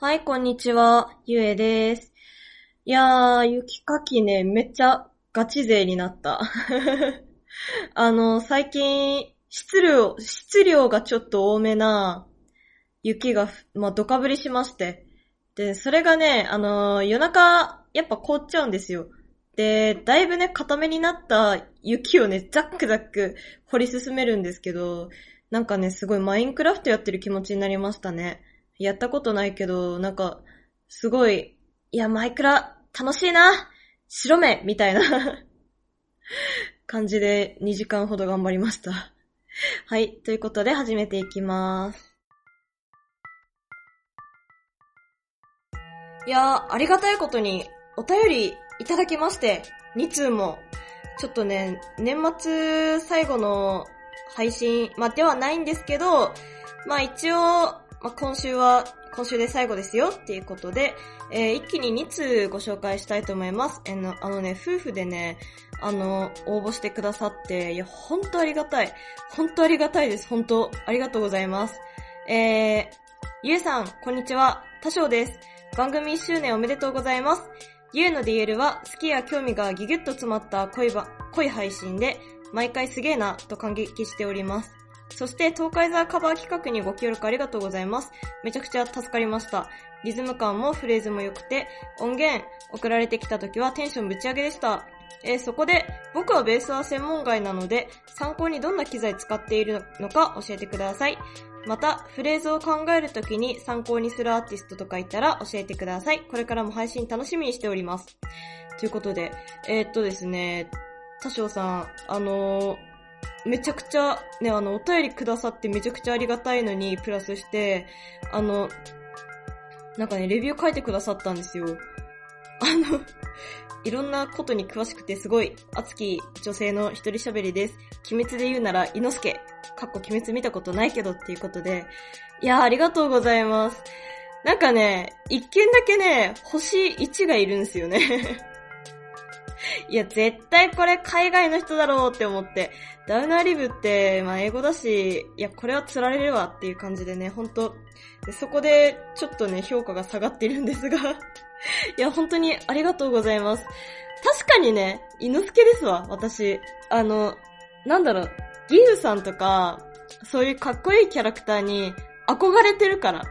はい、こんにちは。ゆえです。いやー、雪かきね、めっちゃガチ勢になった。あの、最近、質量、質量がちょっと多めな雪が、まあ、ドカ降りしまして。で、それがね、あの、夜中、やっぱ凍っちゃうんですよ。で、だいぶね、固めになった雪をね、ザックザック掘り進めるんですけど、なんかね、すごいマインクラフトやってる気持ちになりましたね。やったことないけど、なんか、すごい、いや、マイクラ、楽しいな白目みたいな 感じで2時間ほど頑張りました。はい、ということで始めていきます。いやー、ありがたいことに、お便りいただきまして、2通も。ちょっとね、年末最後の配信、まあ、ではないんですけど、まあ一応、まあ、今週は、今週で最後ですよっていうことで、えー一気に2通ご紹介したいと思います。えーのあのね、夫婦でね、あの、応募してくださって、いや、ほんとありがたい。ほんとありがたいです。ほんと、ありがとうございます。えー、ゆえさん、こんにちは。多少です。番組1周年おめでとうございます。ゆえの DL は好きや興味がギュギュッと詰まった恋ば、恋配信で、毎回すげえなと感激しております。そして、東海ザーカバー企画にご協力ありがとうございます。めちゃくちゃ助かりました。リズム感もフレーズも良くて、音源送られてきた時はテンションぶち上げでした。えーそこで、僕はベースは専門外なので、参考にどんな機材使っているのか教えてください。また、フレーズを考えるときに参考にするアーティストとかいたら教えてください。これからも配信楽しみにしております。ということで、えーっとですね、多少さん、あのーめちゃくちゃ、ね、あの、お便りくださってめちゃくちゃありがたいのに、プラスして、あの、なんかね、レビュー書いてくださったんですよ。あの、いろんなことに詳しくてすごい熱き女性の一人喋りです。鬼滅で言うなら、伊之助。かっこ鬼滅見たことないけどっていうことで。いやー、ありがとうございます。なんかね、一件だけね、星1がいるんですよね。いや、絶対これ海外の人だろうって思って。ダウナーリブって、まあ英語だし、いや、これは釣られるわっていう感じでね、ほんと。そこで、ちょっとね、評価が下がってるんですが。いや、本当にありがとうございます。確かにね、犬助ですわ、私。あの、なんだろう、ギフさんとか、そういうかっこいいキャラクターに憧れてるから。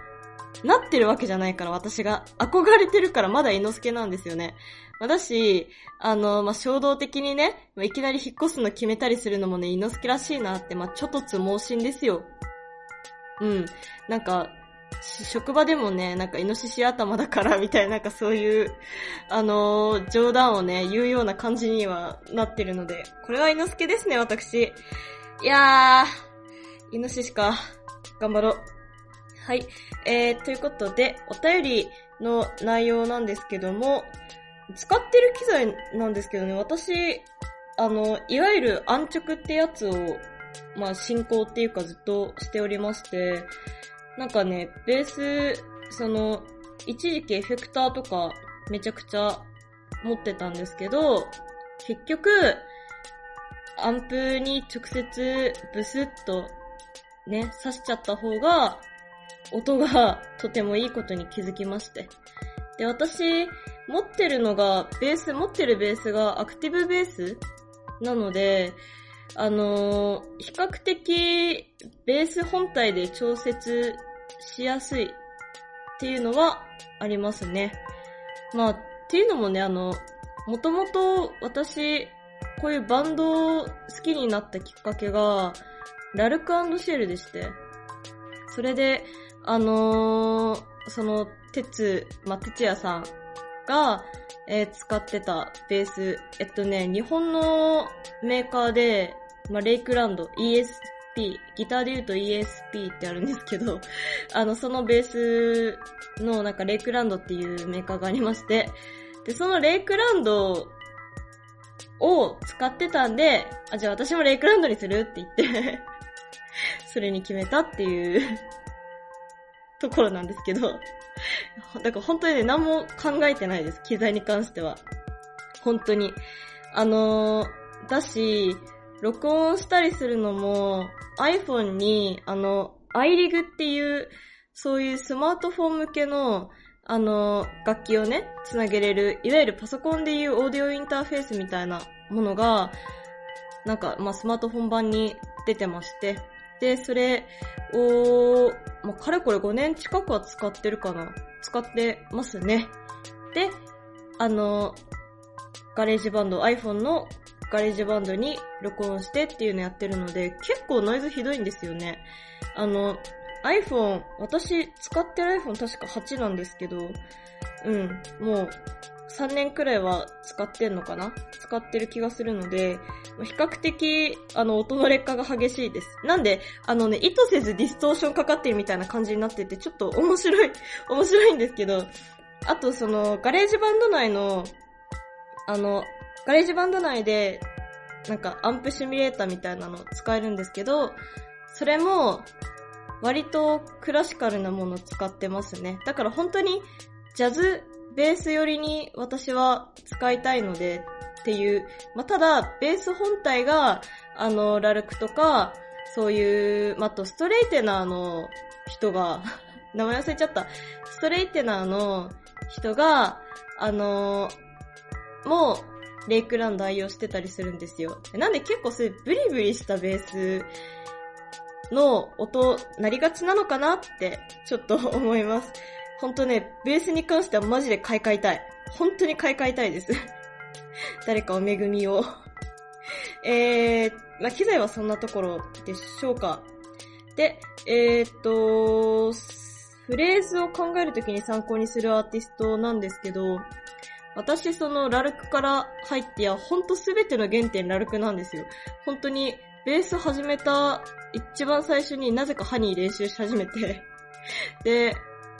なってるわけじゃないから、私が。憧れてるから、まだ猪之助なんですよね。まあだし、あの、まあ、衝動的にね、まあいきなり引っ越すの決めたりするのもね、猪之助らしいなって、まあ、ちょっとつ盲信ですよ。うん。なんか、職場でもね、なんかイノシシ頭だから、みたいな、なんかそういう、あのー冗談をね、言うような感じにはなってるので、これは猪之助ですね、私。いやー、イノシシか。頑張ろう。はい。えー、ということで、お便りの内容なんですけども、使ってる機材なんですけどね、私、あの、いわゆる安直ってやつを、まあ、進行っていうかずっとしておりまして、なんかね、ベース、その、一時期エフェクターとかめちゃくちゃ持ってたんですけど、結局、アンプに直接ブスッとね、刺しちゃった方が、音がとてもいいことに気づきまして。で、私、持ってるのが、ベース、持ってるベースがアクティブベースなので、あのー比較的、ベース本体で調節しやすいっていうのはありますね。まあ、っていうのもね、あの、もともと私、こういうバンドを好きになったきっかけが、ラルクシェルでして、それで、あのーその、鉄、まあ、鉄也さんが、えー使ってたベース、えっとね、日本のメーカーで、ま、レイクランド、ESP、ギターで言うと ESP ってあるんですけど、あの、そのベースの、なんか、レイクランドっていうメーカーがありまして、で、そのレイクランドを使ってたんで、あ、じゃあ私もレイクランドにするって言って、それに決めたっていうところなんですけど、だから本当にね、何も考えてないです。機材に関しては。本当に。あのーだし、録音したりするのも iPhone に、あの、iRig っていう、そういうスマートフォン向けの、あの、楽器をね、つなげれる、いわゆるパソコンでいうオーディオインターフェースみたいなものが、なんか、まあ、スマートフォン版に出てまして、それを、まあ、かれこれ5年近くは使ってるかな。使ってますね。で、あの、ガレージバンド、iPhone のガレージバンドに録音してっていうのやってるので、結構ノイズひどいんですよね。あの、iPhone、私使ってる iPhone 確か8なんですけど、うん、もう3年くらいは使ってんのかな？使ってる気がするので、比較的、あの、音の劣化が激しいです。なんで、あのね、意図せずディストーションかかってるみたいな感じになってて、ちょっと面白い、面白いんですけど、あとその、ガレージバンド内の、あの、ガレージバンド内で、なんかアンプシミュレーターみたいなの使えるんですけど、それも、割とクラシカルなもの使ってますね。だから本当に、ジャズベース寄りに私は使いたいのでっていう、まあ、ただ、ベース本体が、あの、ラルクとか、そういう、まあ、と、ストレイテナーの人が、名前忘れちゃった。ストレイテナーの人が、あの、もう、レイクランド愛用してたりするんですよ。なんで結構そういうブリブリしたベースの音、なりがちなのかなって、ちょっと思います。ほんとね、ベースに関してはマジで買い替えたい。本当に買い替えたいです。誰かお恵みを えー、まあ、機材はそんなところでしょうか。で、えー、っと、フレーズを考えるときに参考にするアーティストなんですけど、私そのラルクから入ってや、ほんとすべての原点ラルクなんですよ。本当に、ベース始めた一番最初になぜかハニー練習し始めてで、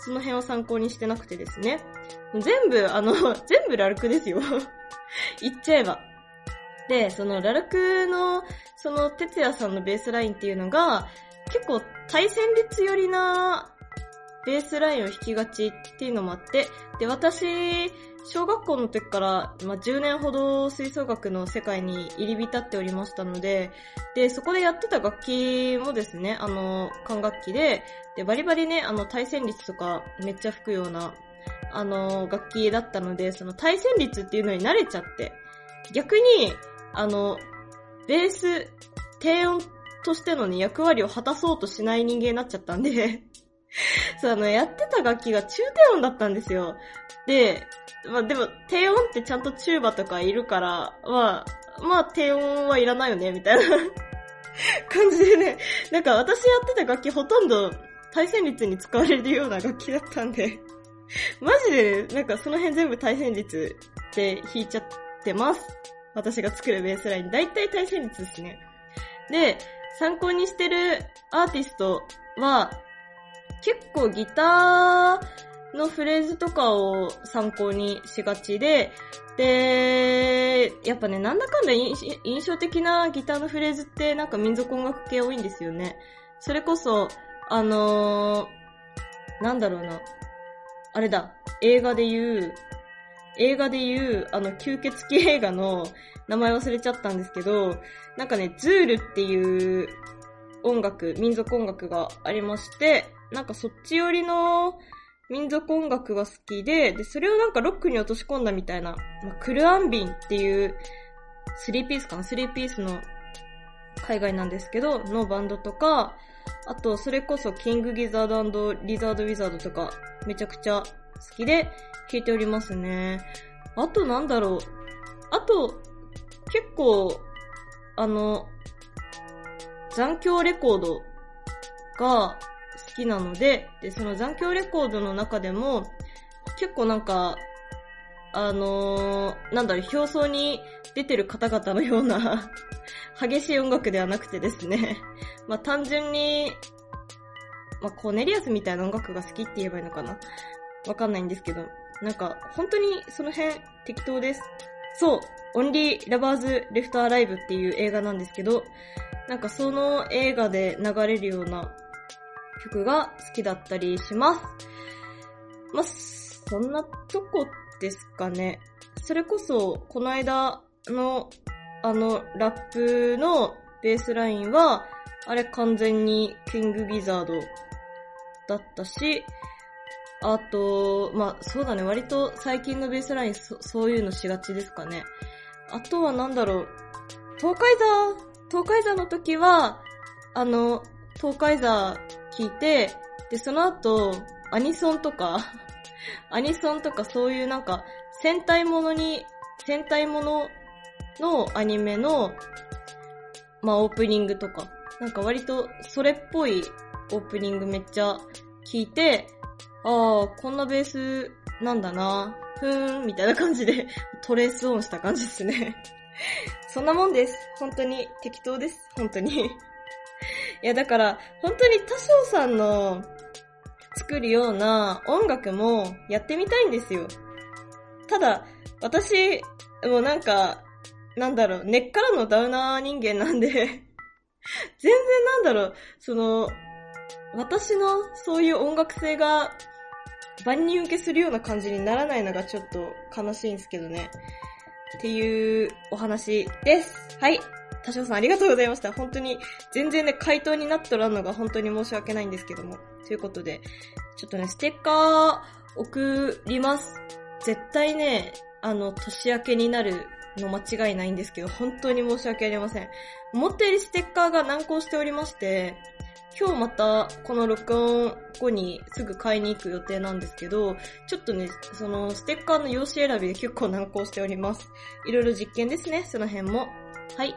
その辺を参考にしてなくてですね。全部、あの、全部ラルクですよ。言っちゃえば。で、そのラルクの、その哲也さんのベースラインっていうのが、結構対戦率寄りなベースラインを弾きがちっていうのもあって、で、私、小学校の時から、まあ、10年ほど吹奏楽の世界に入り浸っておりましたので、で、そこでやってた楽器もですね、あの、管楽器で、で、バリバリね、あの、対戦率とかめっちゃ吹くような、あの、楽器だったので、その対戦率っていうのに慣れちゃって、逆に、あの、ベース、低音としてのね、役割を果たそうとしない人間になっちゃったんで そう、あの、やってた楽器が中低音だったんですよ。で、まあでも、低音ってちゃんとチューバとかいるから、まあ、まあ低音はいらないよね、みたいな 感じでね、なんか私やってた楽器ほとんど対戦率に使われるような楽器だったんでマジで、なんかその辺全部対戦率で弾いちゃってます。私が作るベースライン。だいたい対戦率ですね。で、参考にしてるアーティストは、結構ギター、のフレーズとかを参考にしがちで、で、やっぱね、なんだかんだ印象的なギターのフレーズってなんか民族音楽系多いんですよね。それこそ、あのー、なんだろうな。あれだ、映画で言う、映画で言う、あの、吸血鬼映画の名前忘れちゃったんですけど、なんかね、ズールっていう音楽、民族音楽がありまして、なんかそっち寄りの民族音楽が好きで、で、それをなんかロックに落とし込んだみたいな、まあ、クルアンビンっていう、スリーピースかな？スリーピースの海外なんですけど、のバンドとか、あと、それこそキングギザードリザードウィザードとか、めちゃくちゃ好きで聴いておりますね。あとなんだろう？あと、結構、あの、残響レコードがきなので、で、その残響レコードの中でも、結構なんか、あのー、なんだろ、表層に出てる方々のような 激しい音楽ではなくてですねまあ単純に、まあコーネリアスみたいな音楽が好きって言えばいいのかな？わかんないんですけど、なんか、本当にその辺適当です。そう、オンリー・ラバーズ・レフト・アライブっていう映画なんですけど、なんかその映画で流れるような曲が好きだったりします。まあ、そんなとこですかね。それこそ、この間の、あの、ラップのベースラインは、あれ完全にキングギザードだったし、あと、まあ、そうだね、割と最近のベースラインそそういうのしがちですかね。あとはなんだろう、東海座東海座の時は、あの、東海座聞いて、で、その後、アニソンとか アニソンとかそういうなんか、戦隊ものに、戦隊もののアニメの、まあオープニングとか、なんか割とそれっぽいオープニングめっちゃ聞いて、ああ、こんなベースなんだな、ふーん、みたいな感じで トレースオンした感じですね そんなもんです。本当に適当です。本当にいや、だから、本当に多少さんの作るような音楽もやってみたいんですよ。ただ、私、もうなんか、なんだろう、根っからのダウナー人間なんで 全然なんだろう、その、私のそういう音楽性が万人受けするような感じにならないのがちょっと悲しいんですけどね。っていうお話です。はい。多少さんありがとうございました。本当に、全然ね、回答になっとらんのが本当に申し訳ないんですけども。ということで、ちょっとね、ステッカー送ります。絶対ね、あの、年明けになるの間違いないんですけど、本当に申し訳ありません。思ったよりステッカーが難航しておりまして、今日またこの録音後にすぐ買いに行く予定なんですけど、ちょっとね、そのステッカーの用紙選びで結構難航しております。いろいろ実験ですね、その辺も。はい。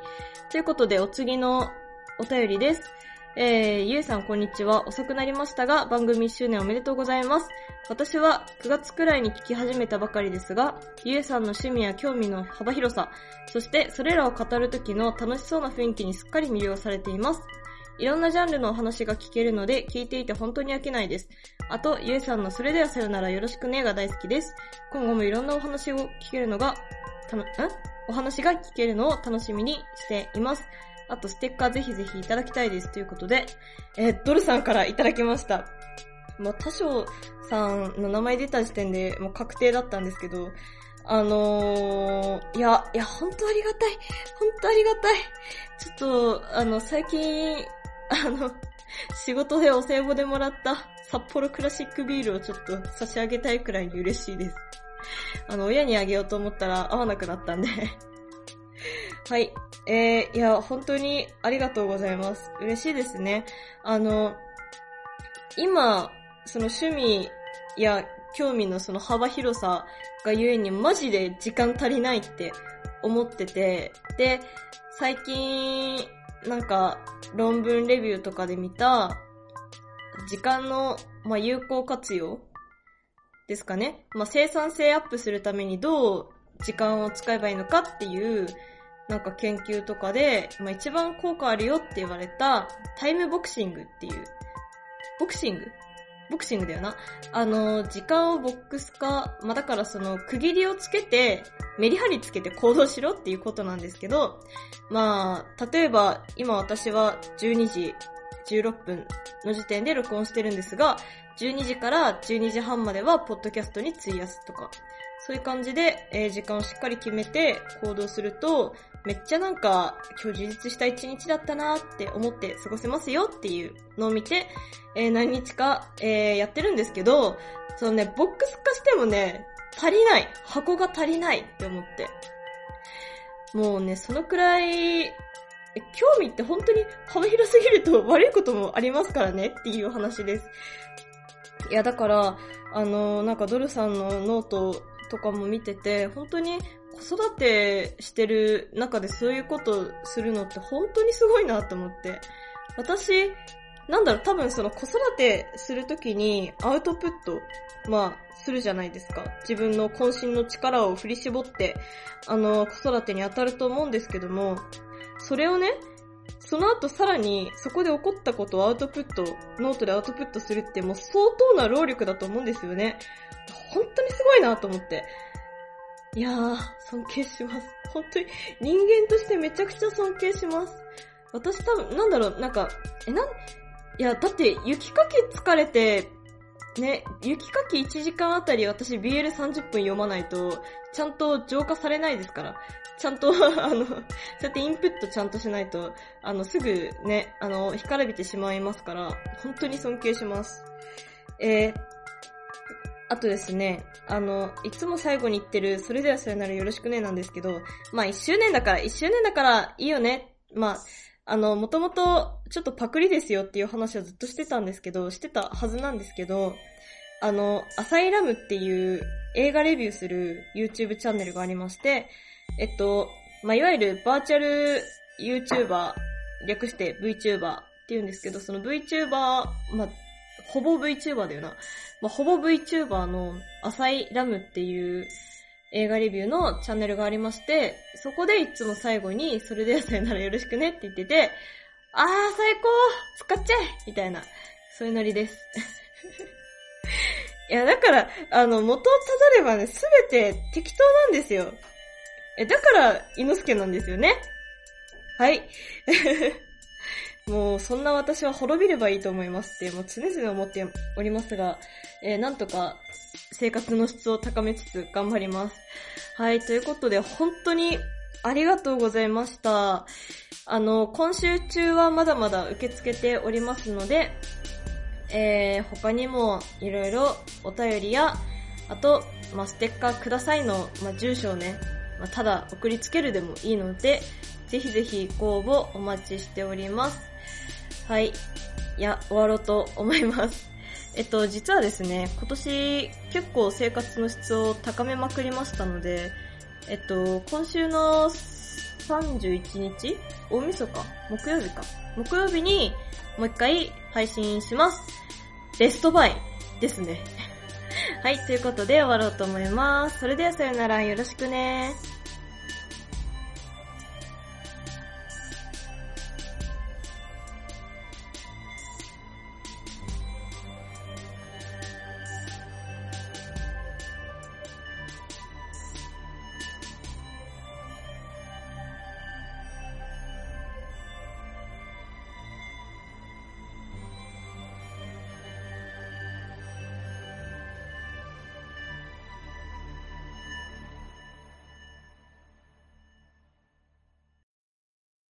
ということで、お次のお便りです。えー、ゆえさんこんにちは。遅くなりましたが、番組1周年おめでとうございます。私は9月くらいに聞き始めたばかりですが、ゆえさんの趣味や興味の幅広さ、そしてそれらを語る時の楽しそうな雰囲気にすっかり魅了されています。いろんなジャンルのお話が聞けるので、聞いていて本当に飽きないです。あと、ゆえさんのそれではさよならよろしくねが大好きです。今後もいろんなお話を聞けるのが、た、ん？お話が聞けるのを楽しみにしています。あと、ステッカーぜひぜひいただきたいです。ということで、えー、ドルさんからいただきました。まあ、多少さんの名前出た時点でもう確定だったんですけど、あのー、いや、いや、本当ありがたい。本当ありがたい。ちょっと、あの、最近、あの、仕事でお歳暮でもらった札幌クラシックビールをちょっと差し上げたいくらいに嬉しいです。あの、親にあげようと思ったら会わなくなったんで はい。えー、いや、本当にありがとうございます。嬉しいですね。あの、今、その趣味や興味のその幅広さがゆえにマジで時間足りないって思ってて、で、最近、なんか、論文レビューとかで見た、時間の、まあ、有効活用ですかね。まあ、生産性アップするためにどう時間を使えばいいのかっていう、なんか研究とかで、まあ、一番効果あるよって言われた、タイムボクシングっていう、ボクシング？ボクシングだよな。あの、時間をボックス化、まあ、だからその、区切りをつけて、メリハリつけて行動しろっていうことなんですけど、まあ、例えば、今私は12時16分の時点で録音してるんですが、12時から12時半までは、ポッドキャストに費やすとか、そういう感じで、えー、時間をしっかり決めて行動すると、めっちゃなんか、今日充実した一日だったなって思って過ごせますよっていうのを見て、えー、何日か、えー、やってるんですけど、そのね、ボックス化してもね、足りない。箱が足りないって思って。もうね、そのくらい、興味って本当に幅広すぎると 悪いこともありますからねっていう話です。いや、だから、あの、なんかドルさんのノートとかも見てて、本当に子育てしてる中でそういうことするのって本当にすごいなと思って。私、なんだろう、多分その子育てするときにアウトプット、まあ、するじゃないですか。自分の渾身の力を振り絞って、あの、子育てに当たると思うんですけども、それをね、その後さらにそこで起こったことをアウトプット、ノートでアウトプットするってもう相当な労力だと思うんですよね。本当にすごいなと思って。いやー、尊敬します。本当に人間としてめちゃくちゃ尊敬します。私多分、なんだろう、なんか、え、なん、いや、だって雪かき疲れて、ね、雪かき1時間あたり私 BL30 分読まないと、ちゃんと浄化されないですから。ちゃんと あの、そうやってインプットちゃんとしないと、あの、すぐね、あの、干からびてしまいますから、本当に尊敬します。えー、あとですね、あの、いつも最後に言ってる、それではさよならよろしくねなんですけど、まあ1周年だから、1周年だからいいよね。まあ、あの、もともとちょっとパクリですよっていう話はずっとしてたんですけど、してたはずなんですけど、あの、アサイラムっていう映画レビューする YouTube チャンネルがありまして、えっと、まあ、いわゆるバーチャル YouTuber、略して VTuber って言うんですけど、その VTuber、まあ、ほぼ VTuber だよな。まあ、ほぼ VTuber のアサイラムっていう映画レビューのチャンネルがありまして、そこでいつも最後に、それでさよならよろしくねって言ってて、あー最高使っちゃえみたいな、そういうノリです。いや、だから、あの、元をたどればね、すべて適当なんですよ。え、だから、猪之助なんですよね？はい。もう、そんな私は滅びればいいと思いますって、もう常々思っておりますが、えー、なんとか生活の質を高めつつ頑張ります。はい、ということで、本当にありがとうございました。あの、今週中はまだまだ受け付けておりますので、えー、他にもいろいろお便りや、あと、まあ、ステッカーくださいの、まあ、住所をね、まあ、ただ送りつけるでもいいので、ぜひぜひご応募お待ちしております。はい。いや、終わろうと思います。えっと、実はですね、今年結構生活の質を高めまくりましたので、えっと、今週の31日大晦日？木曜日か。木曜日にもう一回配信します。ベストバイですね。はい、ということで終わろうと思います。それではさよなら、よろしくね